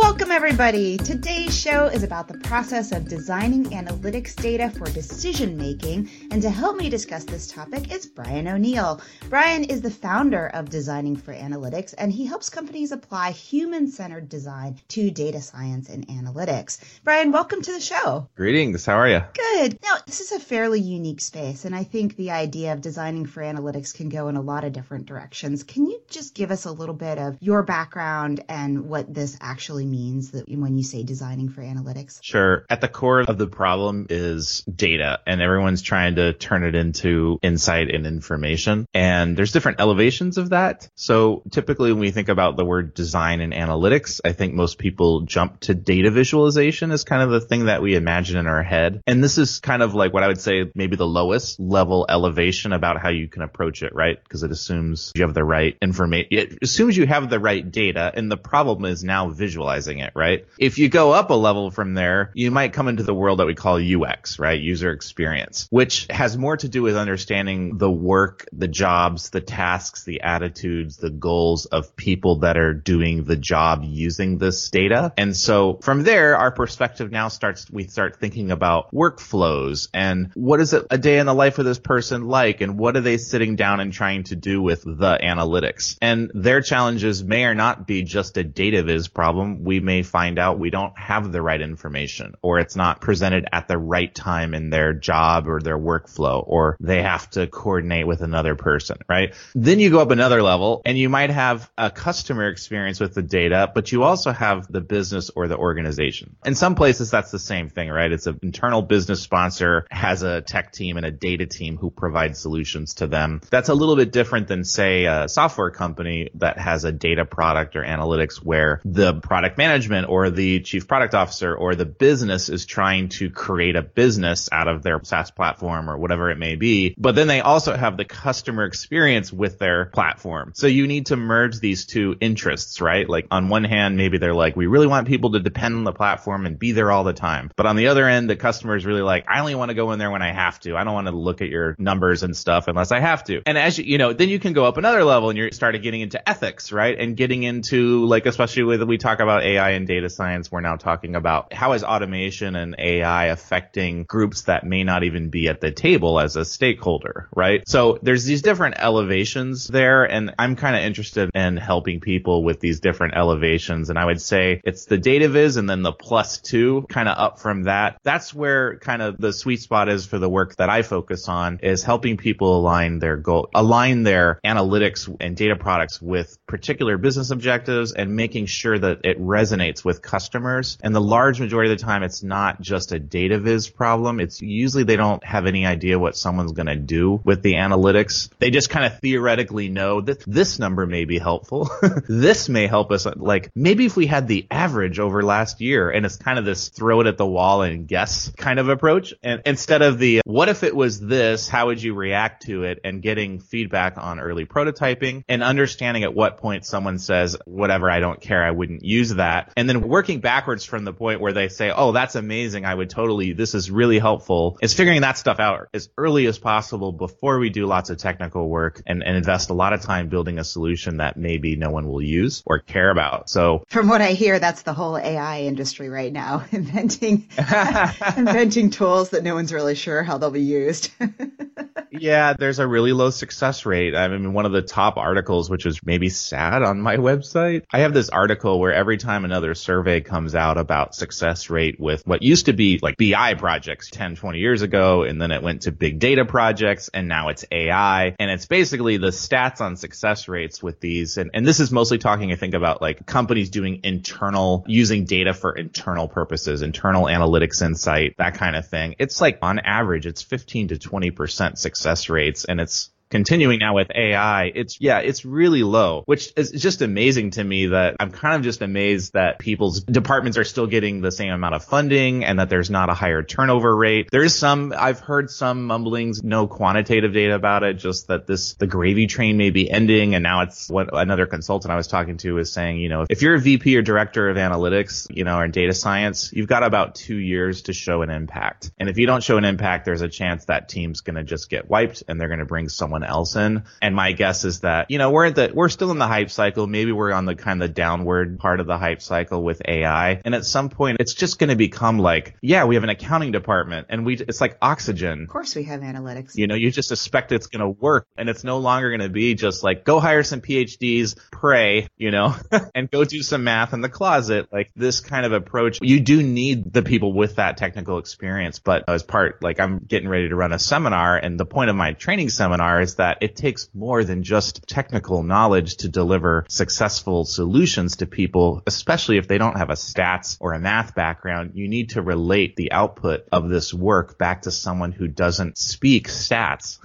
Welcome, everybody. Today's show is about the process of designing analytics data for decision making. And to help me discuss this topic is Brian O'Neill. Brian is the founder of Designing for Analytics, and he helps companies apply human centered design to data science and analytics. Brian, welcome to the show. Greetings. How are you? Good. Now, this is a fairly unique space, and I think the idea of designing for analytics can go in a lot of different directions. Can you just give us a little bit of your background and what this actually means that when you say designing for analytics? Sure. At the core of the problem is data and everyone's trying to turn it into insight and information. And there's different elevations of that. So typically when we think about the word design and analytics, I think most people jump to data visualization as kind of the thing that we imagine in our head. And this is kind of like what I would say maybe the lowest level elevation about how you can approach it, right? Because it assumes you have the right information. It assumes you have the right data. And the problem is now visualizing it, right? If you go up a level from there, you might come into the world that we call UX, right? User experience, which has more to do with understanding the work, the jobs, the tasks, the attitudes, the goals of people that are doing the job using this data. And so from there, our perspective now starts, we start thinking about workflows and what is it a day in the life of this person like? And what are they sitting down and trying to do with the analytics? And their challenges may or not be just a data viz problem we may find out we don't have the right information or it's not presented at the right time in their job or their workflow or they have to coordinate with another person, right? Then you go up another level and you might have a customer experience with the data, but you also have the business or the organization. In some places, that's the same thing, right? It's an internal business sponsor has a tech team and a data team who provide solutions to them. That's a little bit different than say a software company that has a data product or analytics where the product management or the chief product officer or the business is trying to create a business out of their SaaS platform or whatever it may be. But then they also have the customer experience with their platform. So you need to merge these two interests, right? Like on one hand, maybe they're like, we really want people to depend on the platform and be there all the time. But on the other end, the customer is really like, I only want to go in there when I have to. I don't want to look at your numbers and stuff unless I have to. And as you, you know, then you can go up another level and you're started getting into ethics, right? And getting into like, especially with, we talk about AI and data science, we're now talking about how is automation and AI affecting groups that may not even be at the table as a stakeholder, right? So there's these different elevations there, and I'm kind of interested in helping people with these different elevations. And I would say it's the data viz and then the plus two kind of up from that. That's where kind of the sweet spot is for the work that I focus on is helping people align their goal, align their analytics and data products with particular business objectives and making sure that it resonates with customers. And the large majority of the time, it's not just a data viz problem. It's usually they don't have any idea what someone's going to do with the analytics. They just kind of theoretically know that this number may be helpful. this may help us. Like maybe if we had the average over last year and it's kind of this throw it at the wall and guess kind of approach. And instead of the what if it was this, how would you react to it and getting feedback on early prototyping and understanding at what point someone says, whatever, I don't care. I wouldn't use that. And then working backwards from the point where they say, oh, that's amazing. I would totally, this is really helpful is figuring that stuff out as early as possible before we do lots of technical work and, and invest a lot of time building a solution that maybe no one will use or care about. So from what I hear, that's the whole AI industry right now, inventing, inventing tools that no one's really sure how they'll be used. yeah, there's a really low success rate. I mean, one of the top articles, which is maybe sad on my website, I have this article where every time another survey comes out about success rate with what used to be like BI projects 10, 20 years ago, and then it went to big data projects, and now it's AI. And it's basically the stats on success rates with these. And, and this is mostly talking, I think, about like companies doing internal, using data for internal purposes, internal analytics insight, that kind of thing. It's like on average, it's 15 to 20% success rates. And it's Continuing now with AI, it's, yeah, it's really low, which is just amazing to me that I'm kind of just amazed that people's departments are still getting the same amount of funding and that there's not a higher turnover rate. There's some, I've heard some mumblings, no quantitative data about it, just that this, the gravy train may be ending. And now it's what another consultant I was talking to is saying, you know, if you're a VP or director of analytics, you know, or data science, you've got about two years to show an impact. And if you don't show an impact, there's a chance that team's going to just get wiped and they're going to bring someone else in. And my guess is that, you know, we're at the, we're still in the hype cycle. Maybe we're on the kind of downward part of the hype cycle with AI. And at some point, it's just going to become like, yeah, we have an accounting department and we, it's like oxygen. Of course we have analytics. You know, you just expect it's going to work and it's no longer going to be just like, go hire some PhDs, pray, you know, and go do some math in the closet. Like this kind of approach, you do need the people with that technical experience. But as part, like I'm getting ready to run a seminar and the point of my training seminar is that it takes more than just technical knowledge to deliver successful solutions to people, especially if they don't have a stats or a math background. You need to relate the output of this work back to someone who doesn't speak stats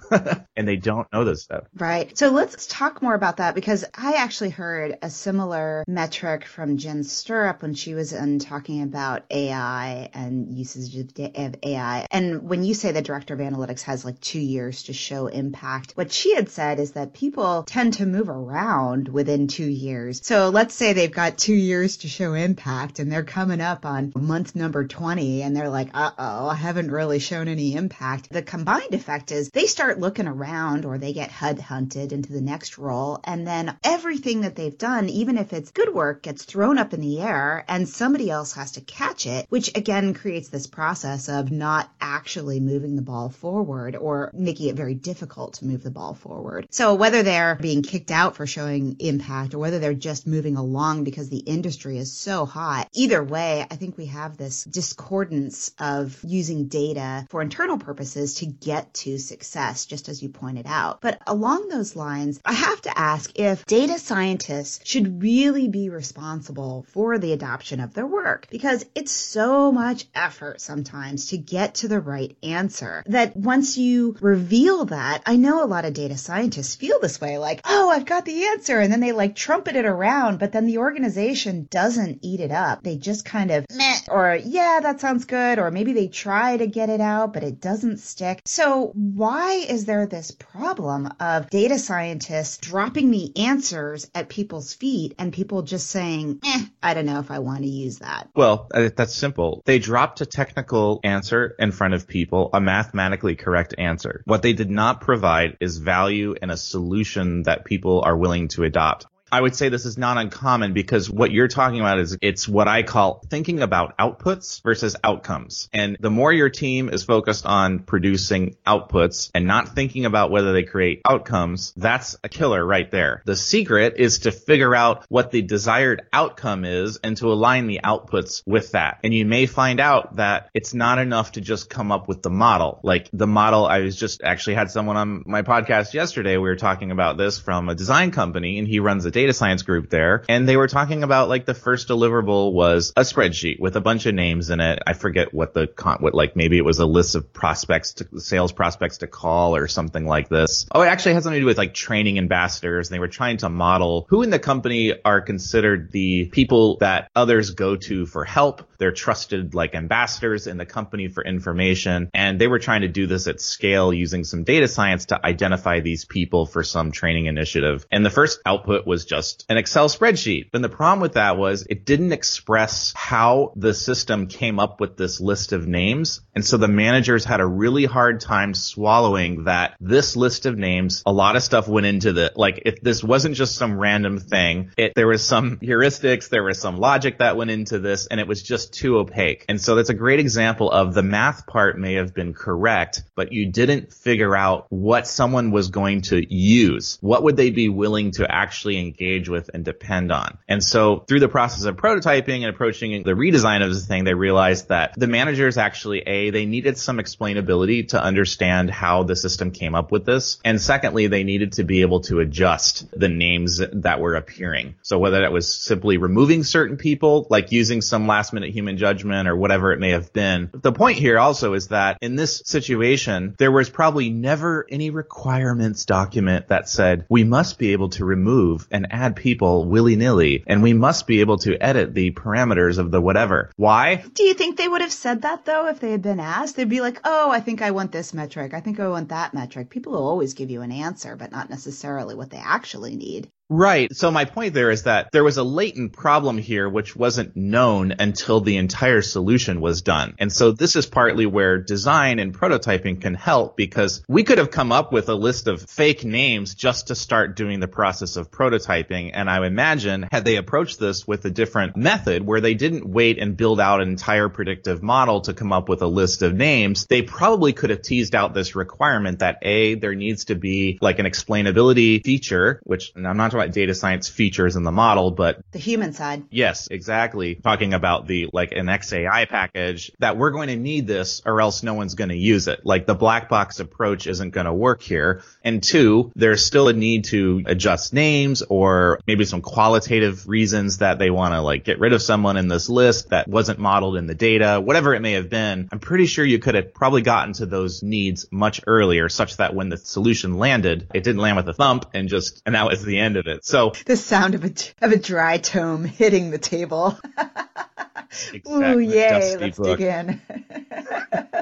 and they don't know this stuff. Right. So let's talk more about that because I actually heard a similar metric from Jen Stirrup when she was in talking about AI and usage of AI. And when you say the director of analytics has like two years to show impact, what she had said is that people tend to move around within two years. So let's say they've got two years to show impact and they're coming up on month number 20 and they're like, uh oh, I haven't really shown any impact. The combined effect is they start looking around or they get HUD hunted into the next role. And then everything that they've done, even if it's good work, gets thrown up in the air and somebody else has to catch it, which again creates this process of not actually moving the ball forward or making it very difficult to move the ball forward. So whether they're being kicked out for showing impact or whether they're just moving along because the industry is so hot, either way, I think we have this discordance of using data for internal purposes to get to success, just as you pointed out. But along those lines, I have to ask if data scientists should really be responsible for the adoption of their work because it's so much effort sometimes to get to the right answer that once you reveal that, I know a lot of data scientists feel this way like, oh, I've got the answer. And then they like trumpet it around, but then the organization doesn't eat it up. They just kind of meh, or yeah, that sounds good. Or maybe they try to get it out, but it doesn't stick. So why is there this problem of data scientists dropping the answers at people's feet and people just saying, eh, I don't know if I want to use that? Well, uh, that's simple. They dropped a technical answer in front of people, a mathematically correct answer. What they did not provide is value and a solution that people are willing to adopt. I would say this is not uncommon because what you're talking about is it's what I call thinking about outputs versus outcomes. And the more your team is focused on producing outputs and not thinking about whether they create outcomes, that's a killer right there. The secret is to figure out what the desired outcome is and to align the outputs with that. And you may find out that it's not enough to just come up with the model. Like the model, I was just actually had someone on my podcast yesterday. We were talking about this from a design company and he runs a data science group there and they were talking about like the first deliverable was a spreadsheet with a bunch of names in it. I forget what the con, what like maybe it was a list of prospects to sales prospects to call or something like this. Oh, it actually has something to do with like training ambassadors. And they were trying to model who in the company are considered the people that others go to for help. They're trusted like ambassadors in the company for information. And they were trying to do this at scale using some data science to identify these people for some training initiative. And the first output was just an Excel spreadsheet. And the problem with that was it didn't express how the system came up with this list of names. And so the managers had a really hard time swallowing that this list of names, a lot of stuff went into the, like if this wasn't just some random thing, it, there was some heuristics, there was some logic that went into this and it was just too opaque. And so that's a great example of the math part may have been correct, but you didn't figure out what someone was going to use. What would they be willing to actually engage with and depend on? And so through the process of prototyping and approaching the redesign of the thing, they realized that the managers actually, A, they needed some explainability to understand how the system came up with this. And secondly, they needed to be able to adjust the names that were appearing. So whether that was simply removing certain people, like using some last minute human judgment or whatever it may have been. The point here also is that in this situation, there was probably never any requirements document that said we must be able to remove and add people willy nilly and we must be able to edit the parameters of the whatever. Why? Do you think they would have said that though if they had been asked? They'd be like, oh, I think I want this metric. I think I want that metric. People will always give you an answer, but not necessarily what they actually need. Right. So my point there is that there was a latent problem here which wasn't known until the entire solution was done. And so this is partly where design and prototyping can help because we could have come up with a list of fake names just to start doing the process of prototyping. And I imagine had they approached this with a different method where they didn't wait and build out an entire predictive model to come up with a list of names, they probably could have teased out this requirement that A, there needs to be like an explainability feature, which I'm not talking about data science features in the model, but the human side. Yes, exactly. Talking about the like an XAI package that we're going to need this or else no one's going to use it. Like the black box approach isn't going to work here. And two, there's still a need to adjust names or maybe some qualitative reasons that they want to like get rid of someone in this list that wasn't modeled in the data, whatever it may have been. I'm pretty sure you could have probably gotten to those needs much earlier such that when the solution landed, it didn't land with a thump and just, and that was the end of it. So the sound of a of a dry tome hitting the table. exactly. Ooh, yay! Let's book. dig in.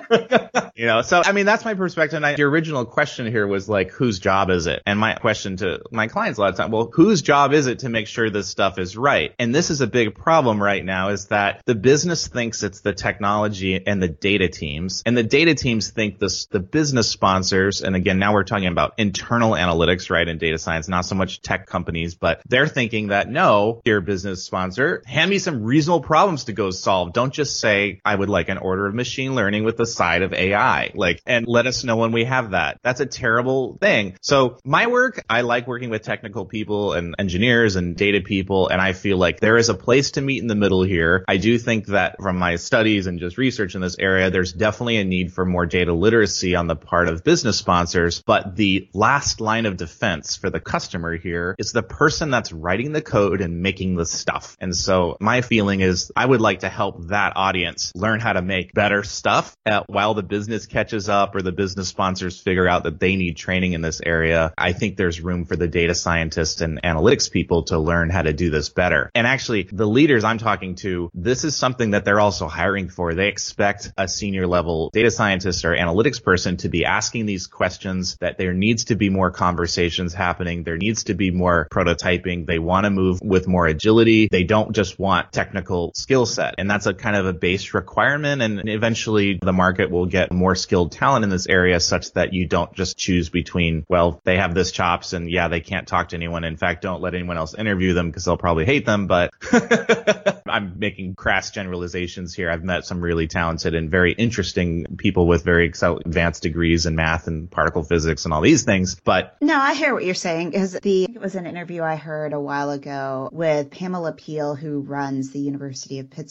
you know, so I mean, that's my perspective. And I, your original question here was like, whose job is it? And my question to my clients a lot of time, well, whose job is it to make sure this stuff is right? And this is a big problem right now is that the business thinks it's the technology and the data teams, and the data teams think this the business sponsors. And again, now we're talking about internal analytics, right, And data science, not so much tech companies, but they're thinking that no, dear business sponsor, hand me some reasonable problems to go solve. Don't just say I would like an order of machine learning with the side of AI, like, and let us know when we have that. That's a terrible thing. So my work, I like working with technical people and engineers and data people. And I feel like there is a place to meet in the middle here. I do think that from my studies and just research in this area, there's definitely a need for more data literacy on the part of business sponsors. But the last line of defense for the customer here is the person that's writing the code and making the stuff. And so my feeling is I would like to help that audience learn how to make better stuff while the business catches up or the business sponsors figure out that they need training in this area. I think there's room for the data scientists and analytics people to learn how to do this better. And actually the leaders I'm talking to, this is something that they're also hiring for. They expect a senior level data scientist or analytics person to be asking these questions that there needs to be more conversations happening. There needs to be more prototyping. They want to move with more agility. They don't just want technical skill set. And that's a kind of a base requirement. And eventually the market will get more skilled talent in this area such that you don't just choose between, well, they have this chops and yeah, they can't talk to anyone. In fact, don't let anyone else interview them because they'll probably hate them. But I'm making crass generalizations here. I've met some really talented and very interesting people with very advanced degrees in math and particle physics and all these things. But no, I hear what you're saying. Is the it was an interview I heard a while ago with Pamela Peele, who runs the University of Pittsburgh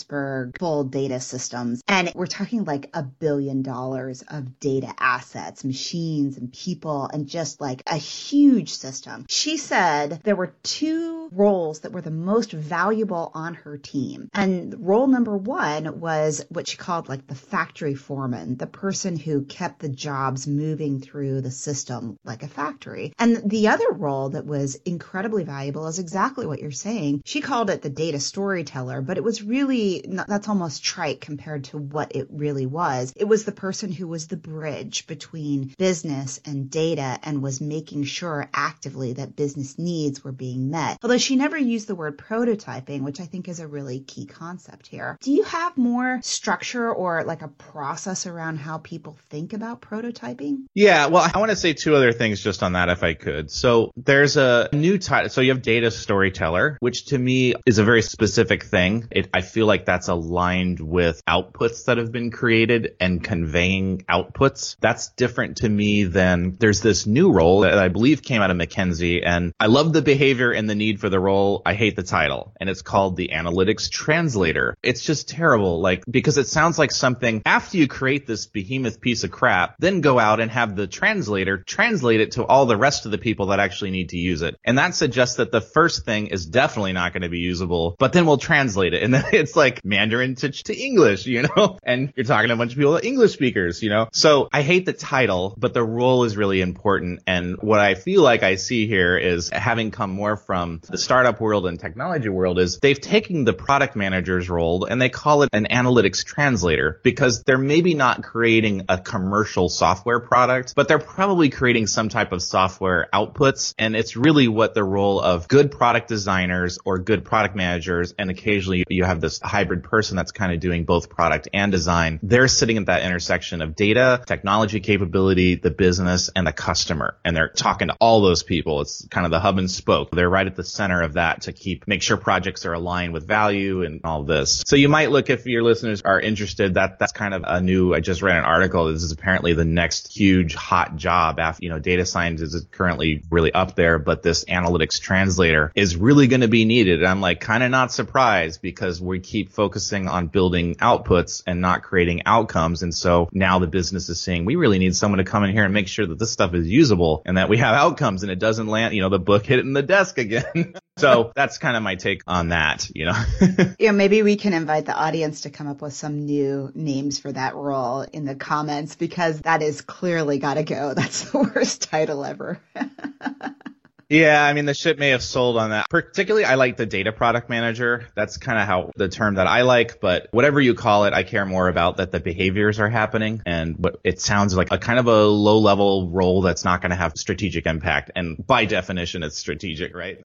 full data systems, and we're talking like a billion dollars of data assets, machines, and people, and just like a huge system. She said there were two roles that were the most valuable on her team. And role number one was what she called like the factory foreman, the person who kept the jobs moving through the system like a factory. And the other role that was incredibly valuable is exactly what you're saying. She called it the data storyteller, but it was really, that's almost trite compared to what it really was. It was the person who was the bridge between business and data and was making sure actively that business needs were being met. Although she never used the word prototyping, which I think is a really key concept here. Do you have more structure or like a process around how people think about prototyping? Yeah, well, I want to say two other things just on that if I could. So there's a new title. So you have data storyteller, which to me is a very specific thing. It, I feel like that's aligned with outputs that have been created and conveying outputs. That's different to me than there's this new role that I believe came out of McKinsey and I love the behavior and the need for the role. I hate the title and it's called the analytics translator. It's just terrible. Like, because it sounds like something after you create this behemoth piece of crap, then go out and have the translator translate it to all the rest of the people that actually need to use it. And that suggests that the first thing is definitely not going to be usable, but then we'll translate it. And then it's like Mandarin to, to English, you know, and you're talking to a bunch of people, English speakers, you know, so I hate the title, but the role is really important. And what I feel like I see here is having come more from the startup world and technology world is they've taken the product manager's role and they call it an analytics translator because they're maybe not creating a commercial software product, but they're probably creating some type of software outputs. And it's really what the role of good product designers or good product managers. And occasionally you have this hybrid person that's kind of doing both product and design. They're sitting at that intersection of data, technology capability, the business and the customer. And they're talking to all those people. It's kind of the hub and spoke. They're right at the center of that to keep, make sure projects are aligned with value and all this. So you might look if your listeners are interested that that's kind of a new, I just read an article. This is apparently the next huge hot job after, you know, data science is currently really up there, but this analytics translator is really going to be needed. And I'm like kind of not surprised because we keep focusing on building outputs and not creating outcomes. And so now the business is saying we really need someone to come in here and make sure that this stuff is usable and that we have outcomes and it doesn't land, you know, the book hit it in the desk again. so that's kind of my take on that, you know. yeah, maybe we can invite the audience to come up with some new names for that role in the comments because that is clearly got to go. That's the worst title ever. Yeah, I mean, the ship may have sold on that. Particularly, I like the data product manager. That's kind of how the term that I like, but whatever you call it, I care more about that the behaviors are happening and what it sounds like a kind of a low level role that's not going to have strategic impact. And by definition, it's strategic, right?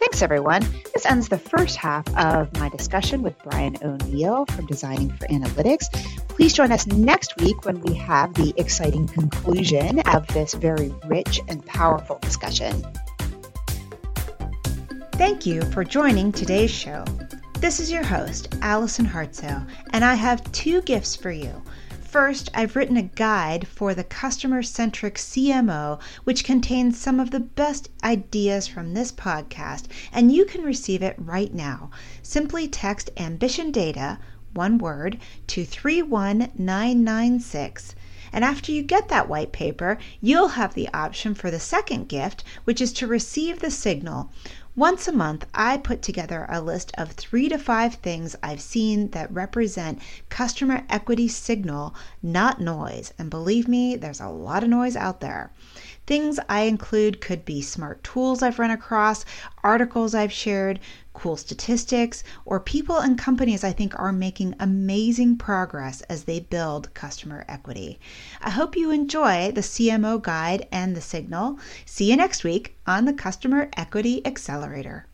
Thanks, everyone. This ends the first half of my discussion with Brian O'Neill from Designing for Analytics. Please join us next week when we have the exciting conclusion of this very rich and powerful discussion. Thank you for joining today's show. This is your host, Allison Hartsoe, and I have two gifts for you. First, I've written a guide for the customer centric CMO, which contains some of the best ideas from this podcast, and you can receive it right now. Simply text Ambition Data, one word, to 31996. And after you get that white paper, you'll have the option for the second gift, which is to receive the signal. Once a month, I put together a list of three to five things I've seen that represent customer equity signal, not noise. And believe me, there's a lot of noise out there. Things I include could be smart tools I've run across, articles I've shared, cool statistics, or people and companies I think are making amazing progress as they build customer equity. I hope you enjoy the CMO guide and the signal. See you next week on the Customer Equity Accelerator.